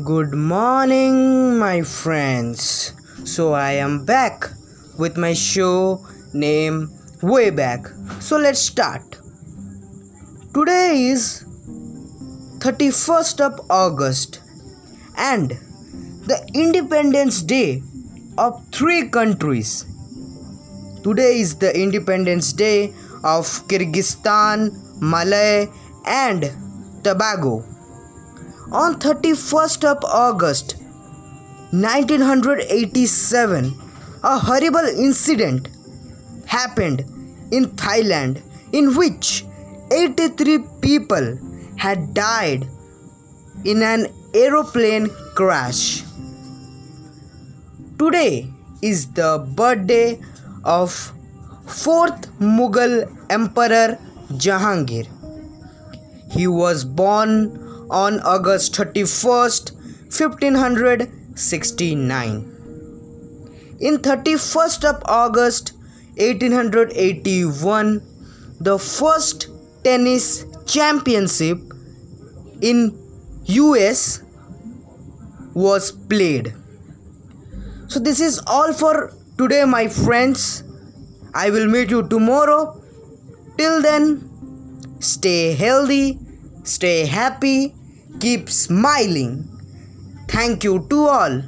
Good morning, my friends. So, I am back with my show name Way Back. So, let's start. Today is 31st of August and the Independence Day of three countries. Today is the Independence Day of Kyrgyzstan, Malay, and Tobago. On 31st of August 1987, a horrible incident happened in Thailand in which 83 people had died in an aeroplane crash. Today is the birthday of 4th Mughal Emperor Jahangir. He was born on August 31st, 1569. In 31st of August 1881, the first tennis championship in US was played. So this is all for today my friends. I will meet you tomorrow. Till then, stay healthy, stay happy, keep smiling. Thank you to all.